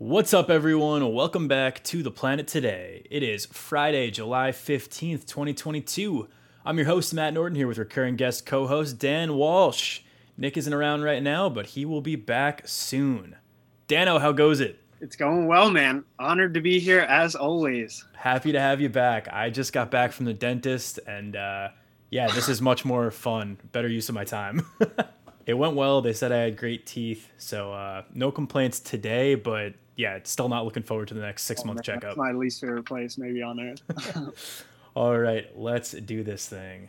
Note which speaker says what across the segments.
Speaker 1: What's up, everyone? Welcome back to the planet today. It is Friday, July 15th, 2022. I'm your host, Matt Norton, here with recurring guest co host Dan Walsh. Nick isn't around right now, but he will be back soon. Dano, how goes it?
Speaker 2: It's going well, man. Honored to be here as always.
Speaker 1: Happy to have you back. I just got back from the dentist, and uh, yeah, this is much more fun. Better use of my time. it went well. They said I had great teeth, so uh, no complaints today, but yeah, still not looking forward to the next six oh, month checkup.
Speaker 2: my least favorite place, maybe on earth.
Speaker 1: All right, let's do this thing.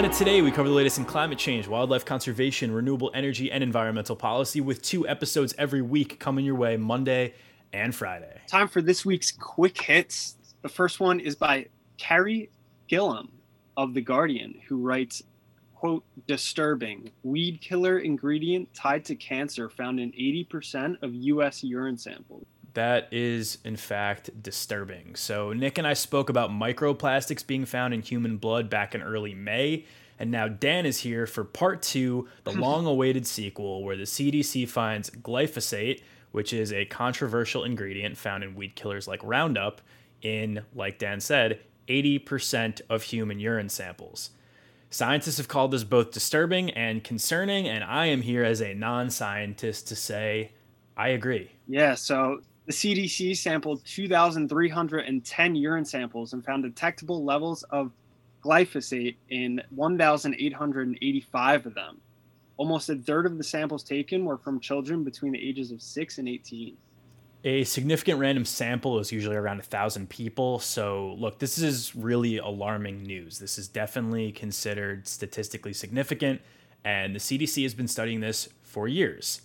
Speaker 1: Planet Today, we cover the latest in climate change, wildlife conservation, renewable energy, and environmental policy with two episodes every week coming your way Monday and Friday.
Speaker 2: Time for this week's quick hits. The first one is by Carey Gillam of The Guardian, who writes, quote, disturbing. Weed killer ingredient tied to cancer found in 80% of U.S. urine samples
Speaker 1: that is in fact disturbing. So, Nick and I spoke about microplastics being found in human blood back in early May. And now Dan is here for part two, the long awaited sequel, where the CDC finds glyphosate, which is a controversial ingredient found in weed killers like Roundup, in, like Dan said, 80% of human urine samples. Scientists have called this both disturbing and concerning, and I am here as a non scientist to say I agree.
Speaker 2: Yeah, so the CDC sampled 2,310 urine samples and found detectable levels of glyphosate in 1,885 of them. Almost a third of the samples taken were from children between the ages of 6 and 18.
Speaker 1: A significant random sample is usually around a thousand people. So, look, this is really alarming news. This is definitely considered statistically significant, and the CDC has been studying this for years.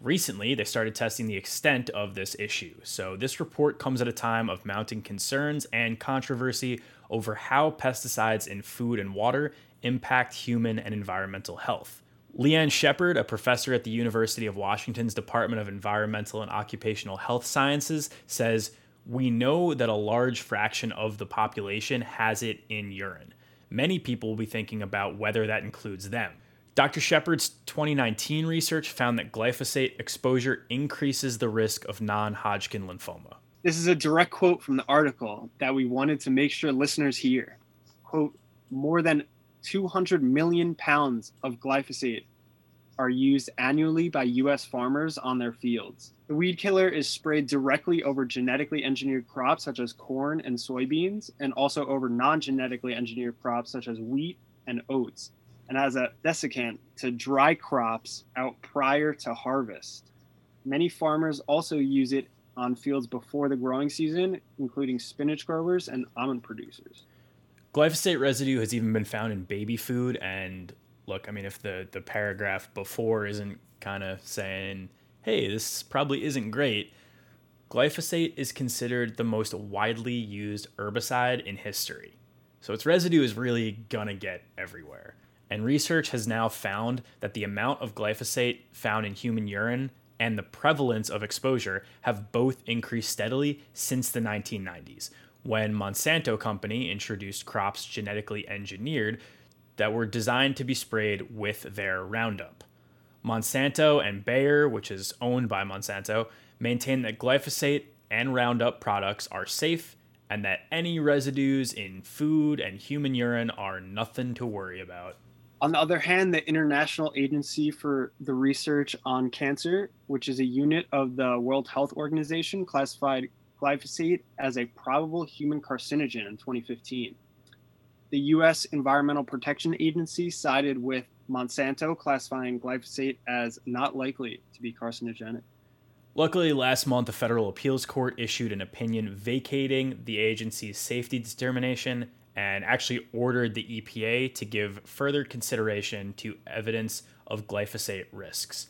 Speaker 1: Recently, they started testing the extent of this issue. So, this report comes at a time of mounting concerns and controversy over how pesticides in food and water impact human and environmental health. Lianne Sheppard, a professor at the University of Washington's Department of Environmental and Occupational Health Sciences, says We know that a large fraction of the population has it in urine. Many people will be thinking about whether that includes them. Dr. Sheppard's 2019 research found that glyphosate exposure increases the risk of non Hodgkin lymphoma.
Speaker 2: This is a direct quote from the article that we wanted to make sure listeners hear. Quote, more than 200 million pounds of glyphosate are used annually by U.S. farmers on their fields. The weed killer is sprayed directly over genetically engineered crops such as corn and soybeans, and also over non genetically engineered crops such as wheat and oats and as a desiccant to dry crops out prior to harvest. Many farmers also use it on fields before the growing season, including spinach growers and almond producers.
Speaker 1: Glyphosate residue has even been found in baby food. And look, I mean, if the, the paragraph before isn't kind of saying, hey, this probably isn't great, glyphosate is considered the most widely used herbicide in history. So its residue is really gonna get everywhere. And research has now found that the amount of glyphosate found in human urine and the prevalence of exposure have both increased steadily since the 1990s, when Monsanto Company introduced crops genetically engineered that were designed to be sprayed with their Roundup. Monsanto and Bayer, which is owned by Monsanto, maintain that glyphosate and Roundup products are safe and that any residues in food and human urine are nothing to worry about.
Speaker 2: On the other hand, the International Agency for the Research on Cancer, which is a unit of the World Health Organization, classified glyphosate as a probable human carcinogen in 2015. The U.S. Environmental Protection Agency sided with Monsanto, classifying glyphosate as not likely to be carcinogenic.
Speaker 1: Luckily, last month, the federal appeals court issued an opinion vacating the agency's safety determination and actually ordered the EPA to give further consideration to evidence of glyphosate risks.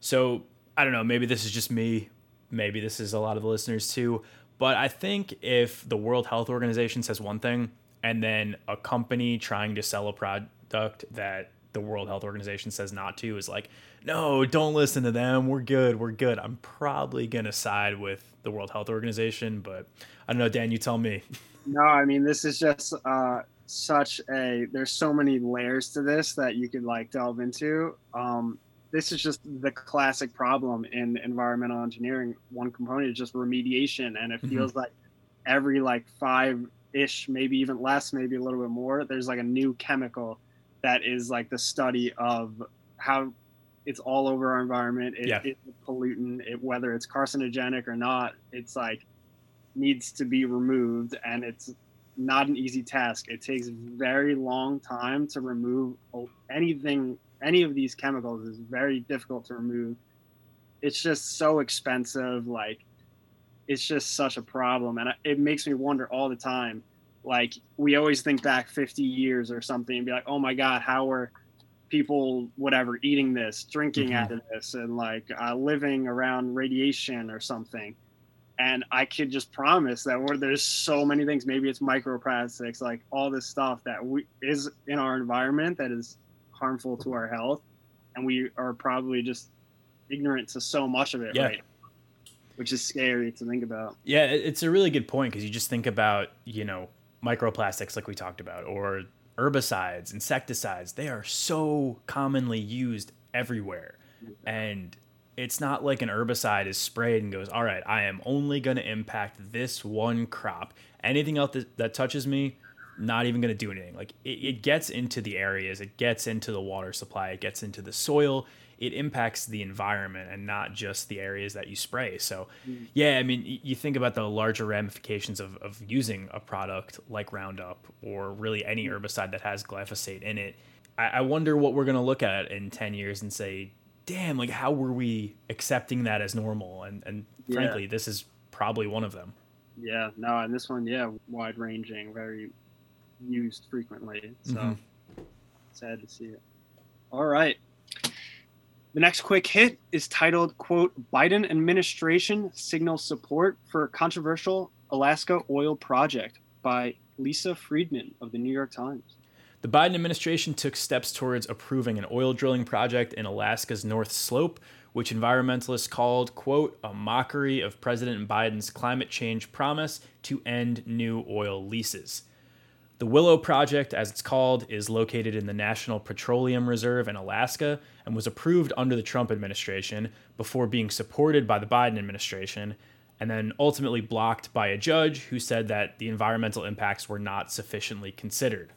Speaker 1: So I don't know, maybe this is just me, maybe this is a lot of the listeners too, but I think if the World Health Organization says one thing and then a company trying to sell a product that the World Health Organization says not to is like, no, don't listen to them. We're good. We're good. I'm probably going to side with the World Health Organization, but I don't know, Dan, you tell me.
Speaker 2: No, I mean, this is just uh, such a, there's so many layers to this that you could like delve into. Um, this is just the classic problem in environmental engineering. One component is just remediation, and it mm-hmm. feels mm-hmm. like every like five ish, maybe even less, maybe a little bit more, there's like a new chemical that is like the study of how it's all over our environment. It,
Speaker 1: yeah.
Speaker 2: It's a pollutant, it, whether it's carcinogenic or not. It's like needs to be removed, and it's not an easy task. It takes very long time to remove anything. Any of these chemicals is very difficult to remove. It's just so expensive. Like, it's just such a problem, and it makes me wonder all the time. Like, we always think back 50 years or something and be like, "Oh my God, how are?" people whatever eating this drinking mm-hmm. out of this and like uh, living around radiation or something and i could just promise that where there's so many things maybe it's microplastics like all this stuff that we is in our environment that is harmful to our health. And we are probably just ignorant to so much of it
Speaker 1: yeah.
Speaker 2: right? Which is scary to think about.
Speaker 1: Yeah it's a really good point because you just think about you know microplastics like we talked about or herbicides, insecticides, they are so commonly used everywhere. And it's not like an herbicide is sprayed and goes, all right, I am only going to impact this one crop. Anything else that, that touches me, not even going to do anything. Like it, it gets into the areas, it gets into the water supply, it gets into the soil, it impacts the environment and not just the areas that you spray. So, mm. yeah, I mean, you think about the larger ramifications of, of using a product like Roundup or really any mm. herbicide that has glyphosate in it. I, I wonder what we're going to look at in 10 years and say, damn, like, how were we accepting that as normal? And, and yeah. frankly, this is probably one of them.
Speaker 2: Yeah, no, and this one, yeah, wide ranging, very used frequently. So mm-hmm. sad to see it. All right. The next quick hit is titled, quote, Biden administration signals support for controversial Alaska oil project by Lisa Friedman of the New York Times.
Speaker 1: The Biden administration took steps towards approving an oil drilling project in Alaska's North Slope, which environmentalists called, quote, a mockery of President Biden's climate change promise to end new oil leases. The Willow Project, as it's called, is located in the National Petroleum Reserve in Alaska and was approved under the Trump administration before being supported by the Biden administration and then ultimately blocked by a judge who said that the environmental impacts were not sufficiently considered.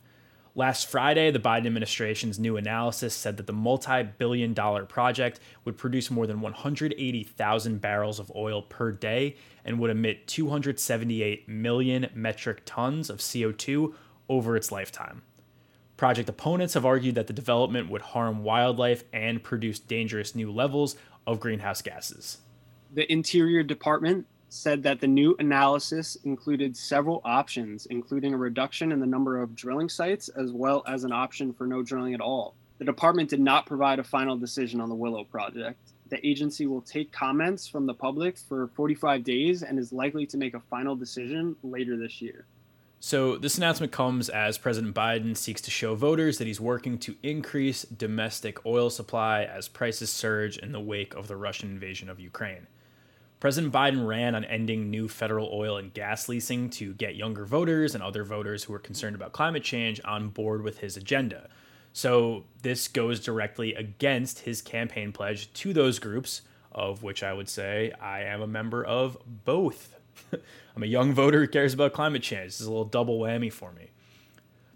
Speaker 1: Last Friday, the Biden administration's new analysis said that the multi billion dollar project would produce more than 180,000 barrels of oil per day and would emit 278 million metric tons of CO2 over its lifetime. Project opponents have argued that the development would harm wildlife and produce dangerous new levels of greenhouse gases.
Speaker 2: The Interior Department said that the new analysis included several options, including a reduction in the number of drilling sites as well as an option for no drilling at all. The department did not provide a final decision on the Willow project. The agency will take comments from the public for 45 days and is likely to make a final decision later this year.
Speaker 1: So, this announcement comes as President Biden seeks to show voters that he's working to increase domestic oil supply as prices surge in the wake of the Russian invasion of Ukraine. President Biden ran on ending new federal oil and gas leasing to get younger voters and other voters who are concerned about climate change on board with his agenda. So, this goes directly against his campaign pledge to those groups, of which I would say I am a member of both. I'm a young voter who cares about climate change. This is a little double whammy for me.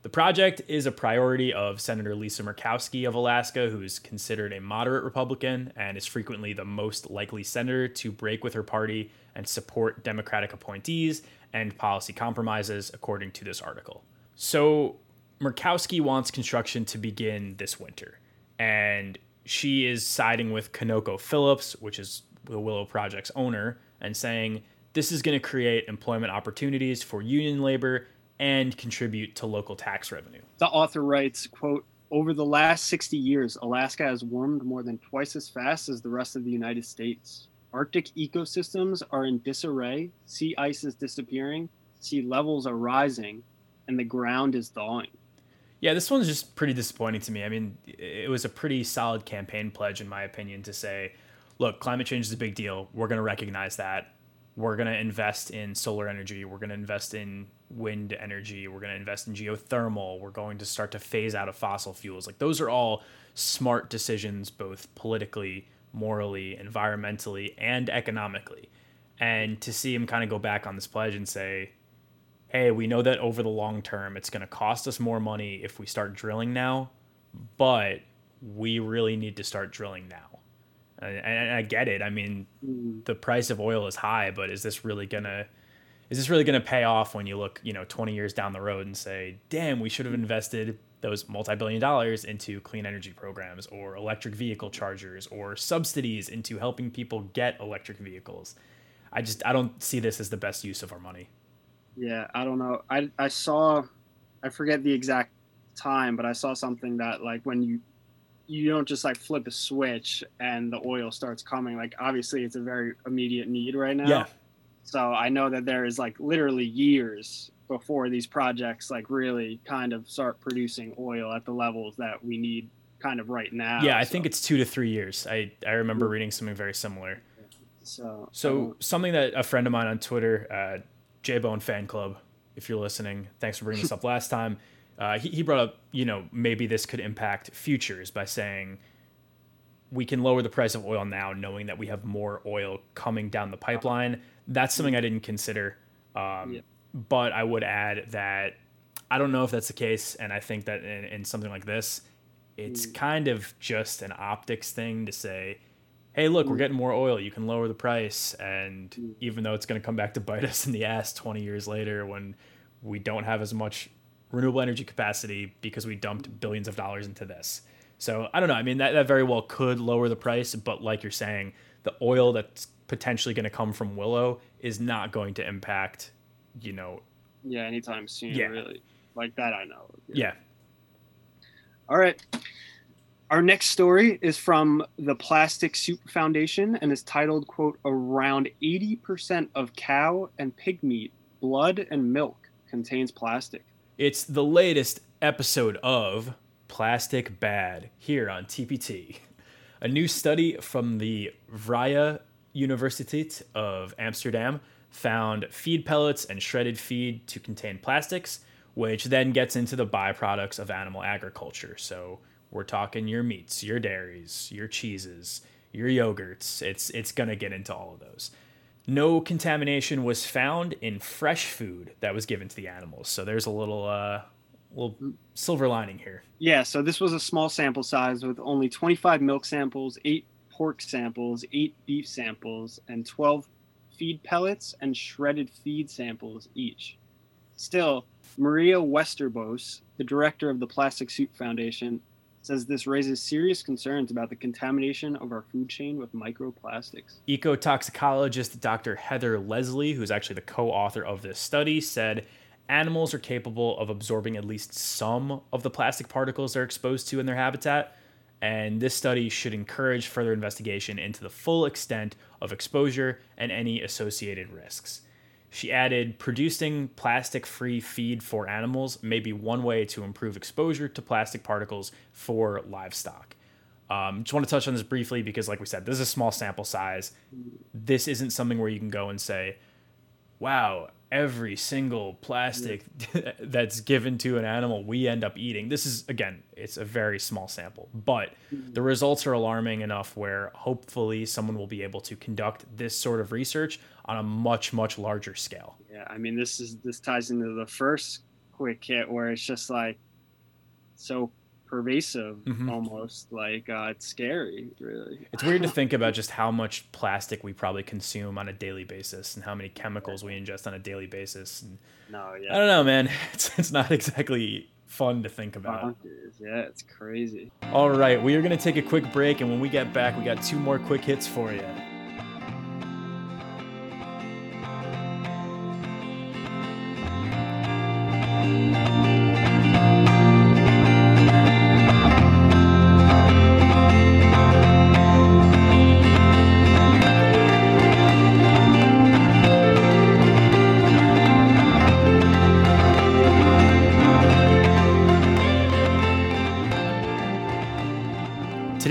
Speaker 1: The project is a priority of Senator Lisa Murkowski of Alaska, who is considered a moderate Republican and is frequently the most likely senator to break with her party and support Democratic appointees and policy compromises, according to this article. So, Murkowski wants construction to begin this winter, and she is siding with Kanoko ConocoPhillips, which is the Willow Project's owner, and saying this is going to create employment opportunities for union labor and contribute to local tax revenue.
Speaker 2: The author writes, quote, over the last 60 years, Alaska has warmed more than twice as fast as the rest of the United States. Arctic ecosystems are in disarray, sea ice is disappearing, sea levels are rising, and the ground is thawing.
Speaker 1: Yeah, this one's just pretty disappointing to me. I mean, it was a pretty solid campaign pledge, in my opinion, to say, look, climate change is a big deal. We're going to recognize that. We're going to invest in solar energy. We're going to invest in wind energy. We're going to invest in geothermal. We're going to start to phase out of fossil fuels. Like, those are all smart decisions, both politically, morally, environmentally, and economically. And to see him kind of go back on this pledge and say, hey, we know that over the long term, it's going to cost us more money if we start drilling now, but we really need to start drilling now. And, and I get it. I mean, mm. the price of oil is high, but is this really going to is this really going to pay off when you look, you know, 20 years down the road and say, "Damn, we should have invested those multi-billion dollars into clean energy programs or electric vehicle chargers or subsidies into helping people get electric vehicles." I just I don't see this as the best use of our money.
Speaker 2: Yeah, I don't know. I I saw, I forget the exact time, but I saw something that like when you you don't just like flip a switch and the oil starts coming. Like obviously, it's a very immediate need right now. Yeah. So I know that there is like literally years before these projects like really kind of start producing oil at the levels that we need kind of right now.
Speaker 1: Yeah, I so. think it's two to three years. I I remember mm-hmm. reading something very similar. So so um, something that a friend of mine on Twitter. Uh, J Bone fan club, if you're listening, thanks for bringing this up last time. Uh, he, he brought up, you know, maybe this could impact futures by saying we can lower the price of oil now, knowing that we have more oil coming down the pipeline. That's something I didn't consider. Um, yeah. But I would add that I don't know if that's the case. And I think that in, in something like this, it's mm. kind of just an optics thing to say, hey, look, we're mm. getting more oil. You can lower the price. And mm. even though it's going to come back to bite us in the ass 20 years later when we don't have as much renewable energy capacity because we dumped billions of dollars into this. So I don't know. I mean, that, that very well could lower the price. But like you're saying, the oil that's potentially going to come from Willow is not going to impact, you know.
Speaker 2: Yeah, anytime soon, yeah. really. Like that, I know.
Speaker 1: yeah. yeah.
Speaker 2: All right. Our next story is from the Plastic Soup Foundation and is titled, quote, Around 80% of cow and pig meat, blood, and milk contains plastic.
Speaker 1: It's the latest episode of Plastic Bad here on TPT. A new study from the Vrije Universiteit of Amsterdam found feed pellets and shredded feed to contain plastics, which then gets into the byproducts of animal agriculture. So, we're talking your meats, your dairies, your cheeses, your yogurts. It's it's going to get into all of those. No contamination was found in fresh food that was given to the animals. So there's a little uh little silver lining here.
Speaker 2: Yeah, so this was a small sample size with only 25 milk samples, 8 pork samples, 8 beef samples, and 12 feed pellets and shredded feed samples each. Still, Maria Westerbos, the director of the Plastic Soup Foundation, says this raises serious concerns about the contamination of our food chain with microplastics.
Speaker 1: Ecotoxicologist Dr. Heather Leslie, who's actually the co author of this study, said animals are capable of absorbing at least some of the plastic particles they're exposed to in their habitat. And this study should encourage further investigation into the full extent of exposure and any associated risks. She added, producing plastic free feed for animals may be one way to improve exposure to plastic particles for livestock. Um, just want to touch on this briefly because, like we said, this is a small sample size. This isn't something where you can go and say, wow, every single plastic that's given to an animal we end up eating. This is, again, it's a very small sample, but mm-hmm. the results are alarming enough where hopefully someone will be able to conduct this sort of research on a much, much larger scale.
Speaker 2: Yeah, I mean, this is this ties into the first quick hit where it's just like so pervasive mm-hmm. almost like uh, it's scary really.
Speaker 1: It's weird to think about just how much plastic we probably consume on a daily basis and how many chemicals we ingest on a daily basis and
Speaker 2: no yeah.
Speaker 1: I don't know man. It's, it's not exactly fun to think about.
Speaker 2: Yeah it's crazy.
Speaker 1: All right we are going to take a quick break and when we get back we got two more quick hits for you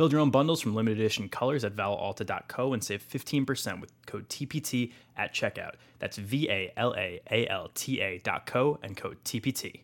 Speaker 1: Build your own bundles from limited edition colors at valalta.co and save 15% with code TPT at checkout. That's V A L A A L T A.co and code TPT.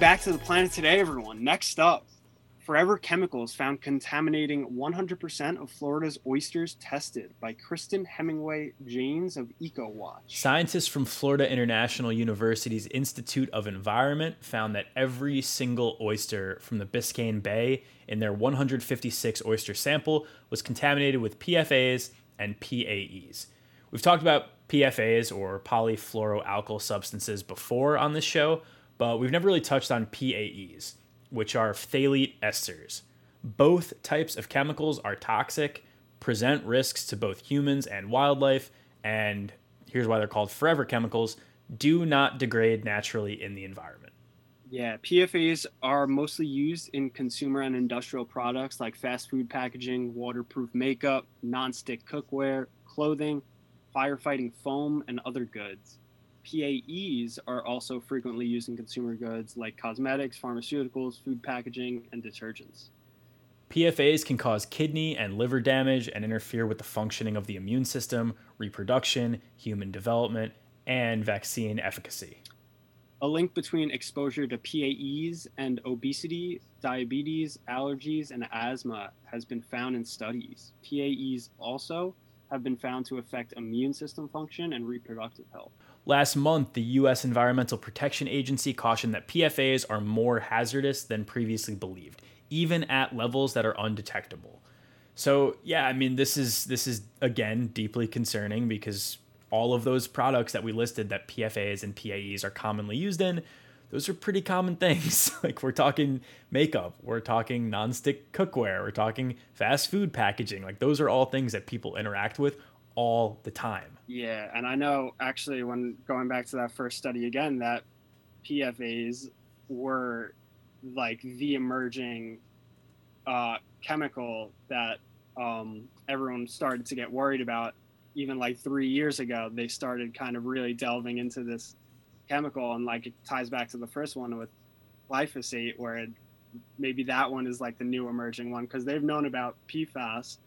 Speaker 2: Back to the planet today, everyone. Next up, Forever Chemicals found contaminating 100% of Florida's oysters tested by Cristen Hemingway Jaynes of EcoWatch.
Speaker 1: Scientists from Florida International University's Institute of Environment found that every single oyster from the Biscayne Bay in their 156 oyster sample was contaminated with PFAs and PAEs. We've talked about PFAs or polyfluoroalkyl substances before on this show but we've never really touched on PAEs, which are phthalate esters. Both types of chemicals are toxic, present risks to both humans and wildlife, and here's why they're called forever chemicals do not degrade naturally in the environment.
Speaker 2: Yeah, PFAs are mostly used in consumer and industrial products like fast food packaging, waterproof makeup, non-stick cookware, clothing, firefighting foam, and other goods. PAEs are also frequently used in consumer goods like cosmetics, pharmaceuticals, food packaging, and detergents.
Speaker 1: PFAs can cause kidney and liver damage and interfere with the functioning of the immune system, reproduction, human development, and vaccine efficacy.
Speaker 2: A link between exposure to PAEs and obesity, diabetes, allergies, and asthma has been found in studies. PAEs also have been found to affect immune system function and reproductive health.
Speaker 1: Last month, the U.S. Environmental Protection Agency cautioned that PFAs are more hazardous than previously believed, even at levels that are undetectable. So, yeah, I mean, this is this is again deeply concerning because all of those products that we listed that PFAs and PAEs are commonly used in, those are pretty common things. like we're talking makeup, we're talking nonstick cookware, we're talking fast food packaging. Like those are all things that people interact with all the time.
Speaker 2: Yeah, and I know actually when going back to that first study again that PFAs were like the emerging uh, chemical that um, everyone started to get worried about. Even like three years ago, they started kind of really delving into this chemical, and like it ties back to the first one with glyphosate, where it, maybe that one is like the new emerging one because they've known about PFAS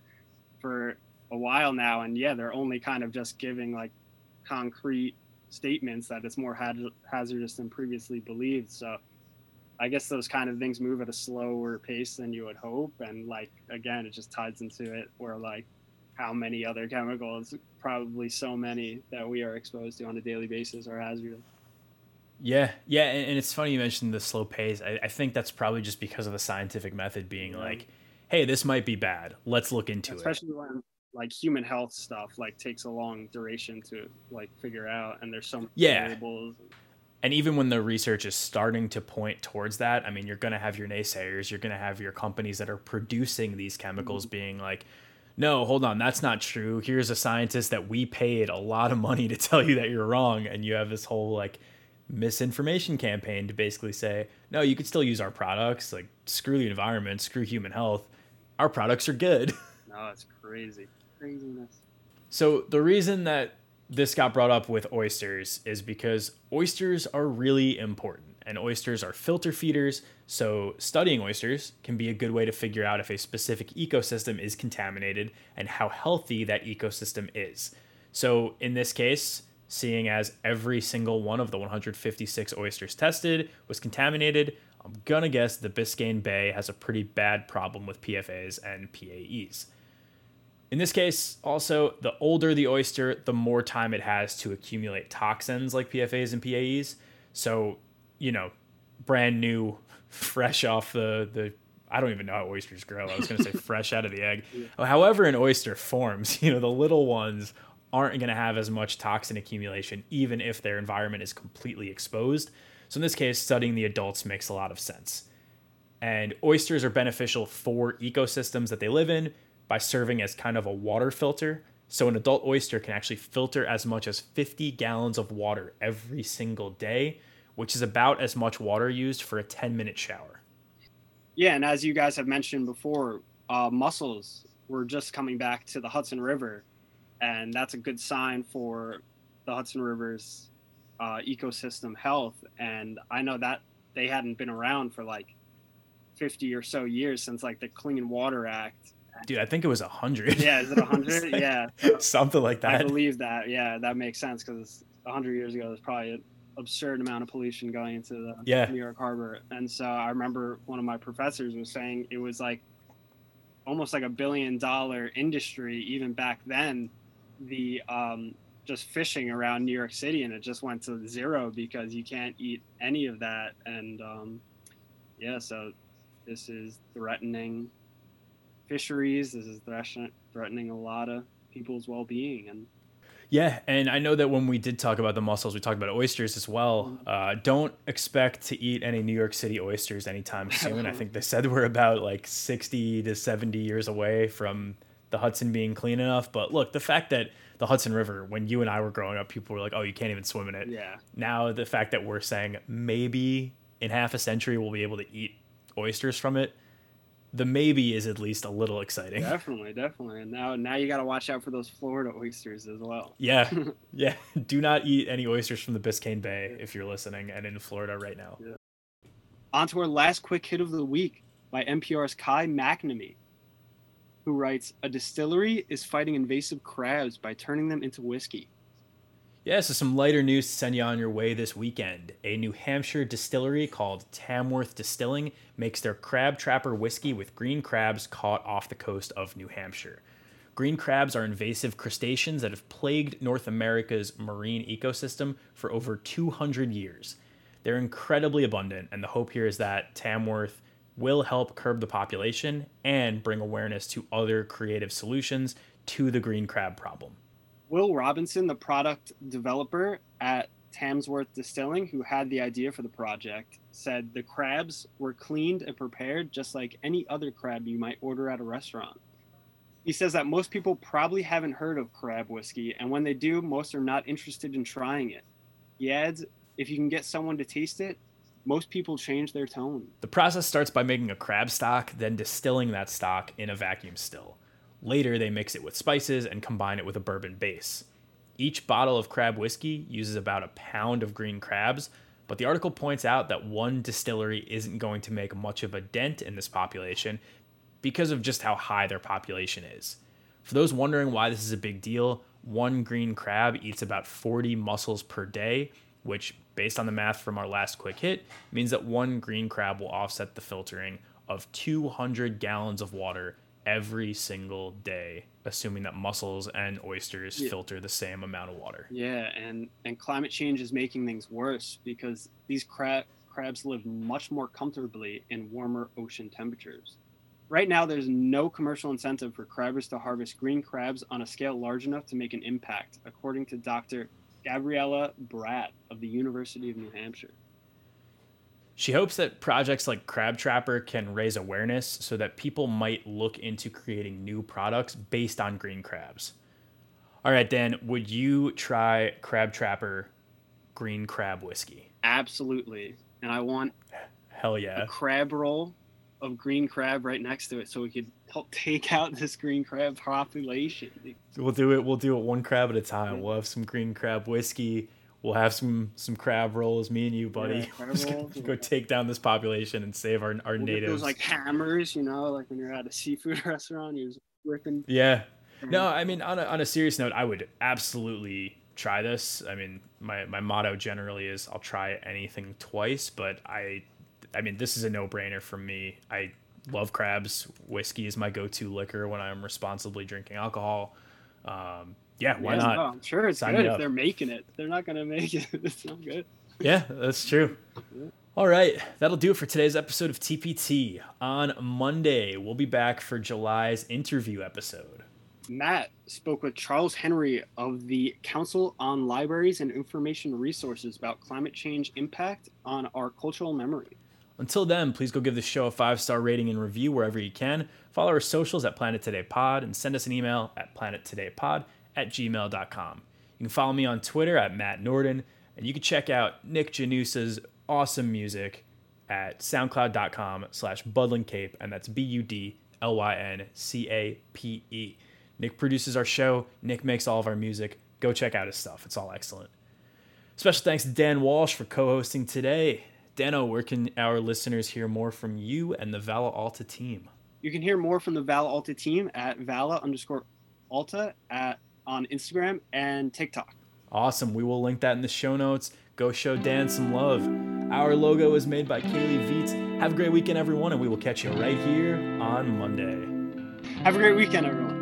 Speaker 2: for a while now, and yeah, they're only kind of just giving like concrete statements that it's more hazardous than previously believed. So I guess those kind of things move at a slower pace than you would hope, and like again, it just ties into it where like how many other chemicals, probably so many that we are exposed to on a daily basis, are hazardous.
Speaker 1: Yeah, yeah, and, and it's funny you mentioned the slow pace. I, I, think that's probably just because of the scientific method being like, hey, this might be bad. Let's look into
Speaker 2: Especially it. Especially when like human health stuff like takes a long duration to like figure out and there's some
Speaker 1: yeah. variables. And even when the research is starting to point towards that i mean you're going to have your naysayers you're going to have your companies that are producing these chemicals mm-hmm. being like no hold on that's not true. Here's a scientist that we paid a lot of money to tell you that you're wrong and you have this whole like misinformation campaign to basically say no you could still use our products like screw the environment screw human health. Our products are good.
Speaker 2: No it's crazy craziness.
Speaker 1: So the reason that this got brought up with oysters is because oysters are really important and oysters are filter feeders. So studying oysters can be a good way to figure out if a specific ecosystem is contaminated and how healthy that ecosystem is. So in this case, seeing as every single one of the 156 oysters tested was contaminated, I'm gonna guess the Biscayne Bay has a pretty bad problem with PFAs and PAEs. In this case, also, the older the oyster, the more time it has to accumulate toxins like PFAs and PAEs. So, you know, brand new, fresh off the, the I don't even know how oysters grow. I was going to say fresh out of the egg. Yeah. Oh, however, an oyster forms, you know, the little ones aren't going to have as much toxin accumulation, even if their environment is completely exposed. So, in this case, studying the adults makes a lot of sense. And oysters are beneficial for ecosystems that they live in by serving as kind of a water filter. So, an adult oyster can actually filter as much as 50 gallons of water every single day, which is about as much water used for a 10 minute shower.
Speaker 2: Yeah, and as you guys have mentioned before, uh, mussels were just coming back to the Hudson River, and that's a good sign for the Hudson River's uh, ecosystem health. And I know that they hadn't been around for like 50 or so years since like the Clean Water Act.
Speaker 1: Dude, I think it was a hundred.
Speaker 2: Yeah, is it a hundred? yeah,
Speaker 1: something like that.
Speaker 2: I believe that. Yeah, that makes sense because a hundred years ago, there's probably an absurd amount of pollution going into the
Speaker 1: yeah.
Speaker 2: New York Harbor. And so I remember one of my professors was saying it was like almost like a billion dollar industry even back then. The um, just fishing around New York City, and it just went to zero because you can't eat any of that. And um, yeah, so this is threatening fisheries. This is threatening a lot of people's well-being and
Speaker 1: yeah, and I know that when we did talk about the mussels, we talked about oysters as well. Mm-hmm. Uh, don't expect to eat any New York City oysters anytime soon. I think they said we're about like 60 to 70 years away from the Hudson being clean enough. But look, the fact that the Hudson River, when you and I were growing up, people were like, oh, you can't even swim in it.
Speaker 2: Yeah.
Speaker 1: Now, the fact that we're saying maybe in half a century we'll be able to eat oysters from it the maybe is at least a little exciting.
Speaker 2: Definitely, definitely. And now now you got to watch out for those Florida oysters as well.
Speaker 1: Yeah. yeah. Do not eat any oysters from the Biscayne Bay if you're listening and in Florida right now. Yeah.
Speaker 2: On to our last quick hit of the week by NPR's Kai McNamee, who writes A distillery is fighting invasive crabs by turning them into whiskey.
Speaker 1: Yeah, so some lighter news to send you on your way this weekend. A New Hampshire distillery called Tamworth Distilling makes their crab trapper whiskey with green crabs caught off the coast of New Hampshire. Green crabs are invasive crustaceans that have plagued North America's marine ecosystem for over 200 years. They're incredibly abundant, and the hope here is that Tamworth will help curb the population and bring awareness to other creative solutions to the green crab problem.
Speaker 2: Will Robinson, the product developer at Tamworth Distilling, who had the idea for the project, said the crabs were cleaned and prepared just like any other crab you might order at a restaurant. He says that most people probably haven't heard of crab whiskey, and when they do, most are not interested in trying it. He adds, if you can get someone to taste it, most people change their tone.
Speaker 1: The process starts by making a crab stock, then distilling that stock in a vacuum still. Later, they mix it with spices and combine it with a bourbon base. Each bottle of crab whiskey uses about a pound of green crabs, but the article points out that one distillery isn't going to make much of a dent in this population because of just how high their population is. For those wondering why this is a big deal, one green crab eats about 40 mussels per day, which, based on the math from our last quick hit, means that one green crab will offset the filtering of 200 gallons of water every single day, assuming that mussels and oysters yeah. filter the same amount of water.
Speaker 2: Yeah, and and climate change is making things worse because these crab crabs live much more comfortably in warmer ocean temperatures. Right now, there's no commercial incentive for crabbers to harvest green crabs on a scale large enough to make an impact, according to Dr. Gabriela Bradt of the University of New Hampshire.
Speaker 1: She hopes that projects like Crab Trapper can raise awareness so that people might look into creating new products based on green crabs. All right, Dan, would you try Crab Trapper green crab whiskey?
Speaker 2: Absolutely. And I want
Speaker 1: hell yeah.
Speaker 2: A crab roll of green crab right next to it so we could help take out this green crab population.
Speaker 1: We'll do it we'll do it one crab at a time. We'll have some green crab whiskey We'll have some some crab rolls, me and you, buddy. Yeah, go, go take down this population and save our our we'll natives.
Speaker 2: Those like hammers, you know, like when you're at a seafood restaurant, you're ripping.
Speaker 1: Yeah. No, I mean on a on a serious note, I would absolutely try this. I mean, my my motto generally is I'll try anything twice, but I I mean, this is a no-brainer for me. I love Crabs. Whiskey is my go-to liquor when I'm responsibly drinking alcohol. Um, yeah, why
Speaker 2: Yeah,
Speaker 1: not?
Speaker 2: no, I'm sure it's
Speaker 1: Sign
Speaker 2: good if
Speaker 1: up.
Speaker 2: they're making it. They're not gonna make it. It's not good.
Speaker 1: Yeah, that's true. All right, that'll do it for today's episode of TPT. On Monday, we'll be back for July's interview episode.
Speaker 2: Matt spoke with Charles Henry of the Council on Libraries and Information Resources about climate change impact on our cultural memory.
Speaker 1: Until then, please go give the show a five star rating and review wherever you can. Follow our socials at Planet Today Pod and send us an email at planettodaypod at gmail.com. You can follow me on Twitter at Matt Norden, and you can check out Nick Janusa's awesome music at soundcloud.com slash budlyncape, and that's B U D L Y N C A P E. Nick produces our show, Nick makes all of our music. Go check out his stuff, it's all excellent. Special thanks to Dan Walsh for co hosting today. Dano, where can our listeners hear more from you and the Vala Alta team?
Speaker 2: You can hear more from the Vala Alta team at Vala underscore Alta at on Instagram and TikTok.
Speaker 1: Awesome. We will link that in the show notes. Go show Dan some love. Our logo is made by Kaylee Veets. Have a great weekend, everyone, and we will catch you right here on Monday.
Speaker 2: Have a great weekend, everyone.